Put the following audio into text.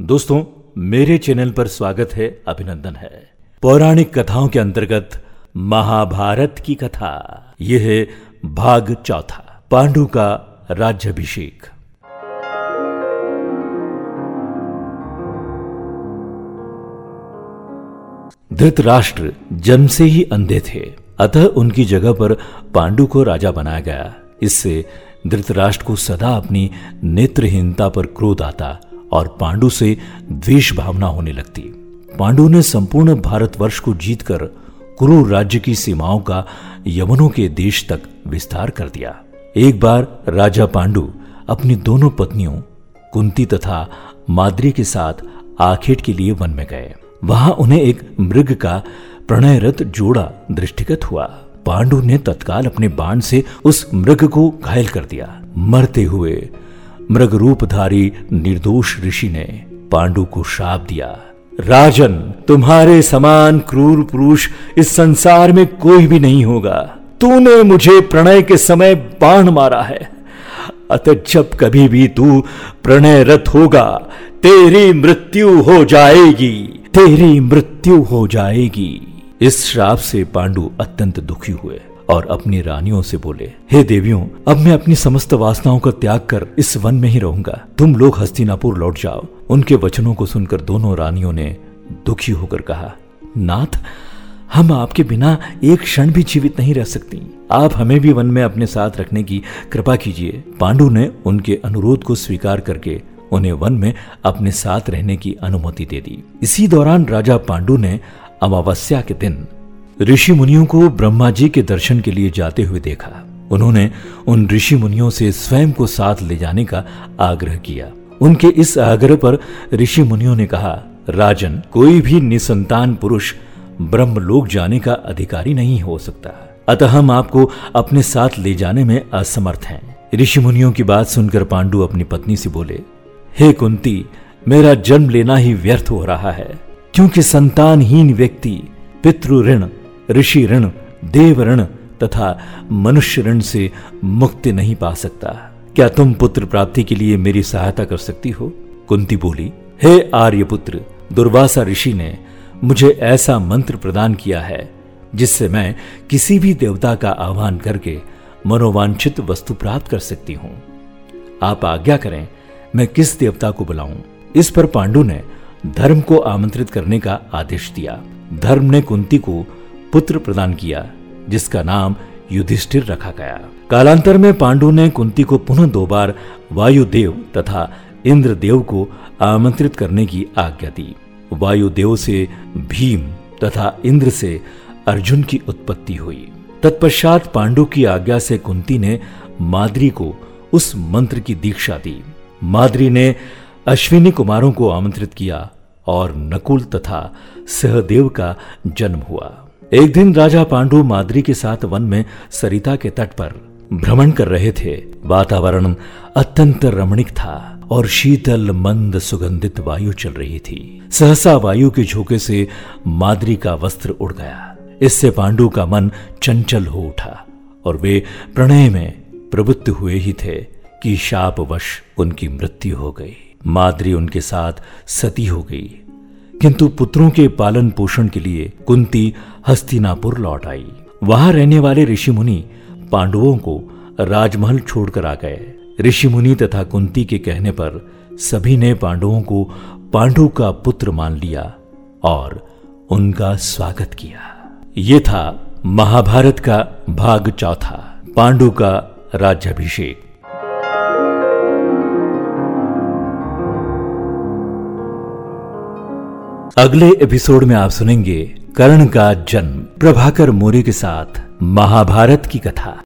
दोस्तों, मेरे चैनल पर स्वागत है, अभिनंदन है। पौराणिक कथाओं के अंतर्गत महाभारत की कथा, यह है भाग चौथा, पांडु का राज्यभिषेक। धृतराष्ट्र जन्म से ही अंधे थे, अतः उनकी जगह पर पांडु को राजा बनाया गया। इससे धृतराष्ट्र को सदा अपनी नेत्रहीनता पर क्रोध आता और पांडु से द्वेष भावना होने लगती। पांडु ने संपूर्ण भारतवर्ष को जीतकर कुरु राज्य की सीमाओं का यवनों के देश तक विस्तार कर दिया। एक बार राजा पांडु अपनी दोनों पत्नियों, कुंती तथा माद्री के साथ आखेट के लिए वन में गए। वहाँ उन्हें एक मृग का प्रणयरत जोड़ा दृष्टिगत हुआ। पांडु ने तत्काल अपने बाण से उस मृग को घायल कर दिया। मरते हुए मृग रूपधारी निर्दोष ऋषि ने पांडु को श्राप दिया। राजन, तुम्हारे समान क्रूर पुरुष इस संसार में कोई भी नहीं होगा। तूने मुझे प्रणय के समय बाण मारा है। अतः जब कभी भी तू प्रणय रथ होगा, तेरी मृत्यु हो जाएगी। तेरी मृत्यु हो जाएगी। इस श्राप से पांडु अत्यंत दुखी हुए। और अपनी रानियों से बोले, हे hey देवियों, अब मैं अपनी समस्त वासनाओं का त्याग कर इस वन में ही रहूँगा। तुम लोग हस्तिनापुर लौट जाओ। उनके वचनों को सुनकर दोनों रानियों ने दुखी होकर कहा, नाथ, हम आपके बिना एक क्षण भी जीवित नहीं रह सकती। आप हमें भी वन में अपने साथ रखने की कृपा कीजिए। पांडु ने उनके अनुरोध को स्वीकार करके उन्हें वन में अपने साथ रहने की अनुमति दे दी। इसी दौरान राजा पांडु ने अमावस्या के दिन ऋषि मुनियों को ब्रह्मा जी के दर्शन के लिए जाते हुए देखा। उन्होंने उन ऋषि मुनियों से स्वयं को साथ ले जाने का आग्रह किया। उनके इस आग्रह पर ऋषि मुनियों ने कहा, राजन, कोई भी निसंतान पुरुष ब्रह्म लोक जाने का अधिकारी नहीं हो सकता। अतः हम आपको अपने साथ ले जाने में असमर्थ हैं। ऋषि मुनियों की बात सुनकर पांडु अपनी पत्नी से बोले, हे कुंती, मेरा जन्म लेना ही व्यर्थ हो रहा है, क्योंकि संतानहीन व्यक्ति पितृ ऋण ऋषि ऋण देव ऋण तथा मनुष्य ऋण से मुक्ति नहीं पा सकता। क्या तुम पुत्र प्राप्ति के लिए मेरी सहायता कर सकती हो? कुंती बोली, हे आर्यपुत्र, दुर्वासा ऋषि ने मुझे ऐसा मंत्र प्रदान किया है, जिससे मैं किसी भी देवता का आह्वान करके मनोवांछित वस्तु प्राप्त कर सकती हूँ। आप आज्ञा करें, मैं किस देवता को बुलाऊं? इस पर पांडु ने धर्म को आमंत्रित करने का आदेश दिया। धर्म ने कुंती को पुत्र प्रदान किया, जिसका नाम युधिष्ठिर रखा गया। कालांतर में पांडु ने कुंती को पुनः दो बार वायुदेव तथा इंद्रदेव को आमंत्रित करने की आज्ञा दी। वायुदेव से भीम तथा इंद्र से अर्जुन की उत्पत्ति हुई। तत्पश्चात पांडु की आज्ञा से कुंती ने माद्री को उस मंत्र की दीक्षा दी। माद्री ने अश्विनी कुमारों को आमंत्रित किया और नकुल तथा सहदेव का जन्म हुआ। एक दिन राजा पांडु माद्री के साथ वन में सरिता के तट पर भ्रमण कर रहे थे। वातावरण अत्यंत रमणीक था और शीतल, मंद, सुगंधित वायु चल रही थी। सहसा वायु के झोंके से माद्री का वस्त्र उड़ गया। इससे पांडु का मन चंचल हो उठा और वे प्रणय में प्रवृत्त हुए ही थे कि शापवश उनकी मृत्यु हो गई। माद्री उनके साथ सती हो गई। किंतु पुत्रों के पालन पोषण के लिए कुंती हस्तिनापुर लौट आई। वहाँ रहने वाले ऋषि मुनि पांडवों को राजमहल छोड़कर आ गए। ऋषि मुनि तथा कुंती के कहने पर सभी ने पांडवों को पांडु का पुत्र मान लिया और उनका स्वागत किया। ये था महाभारत का भाग चौथा, पांडु का राज्याभिषेक। अगले एपिसोड में आप सुनेंगे कर्ण का जन्म, प्रभाकर मोरे के साथ, महाभारत की कथा।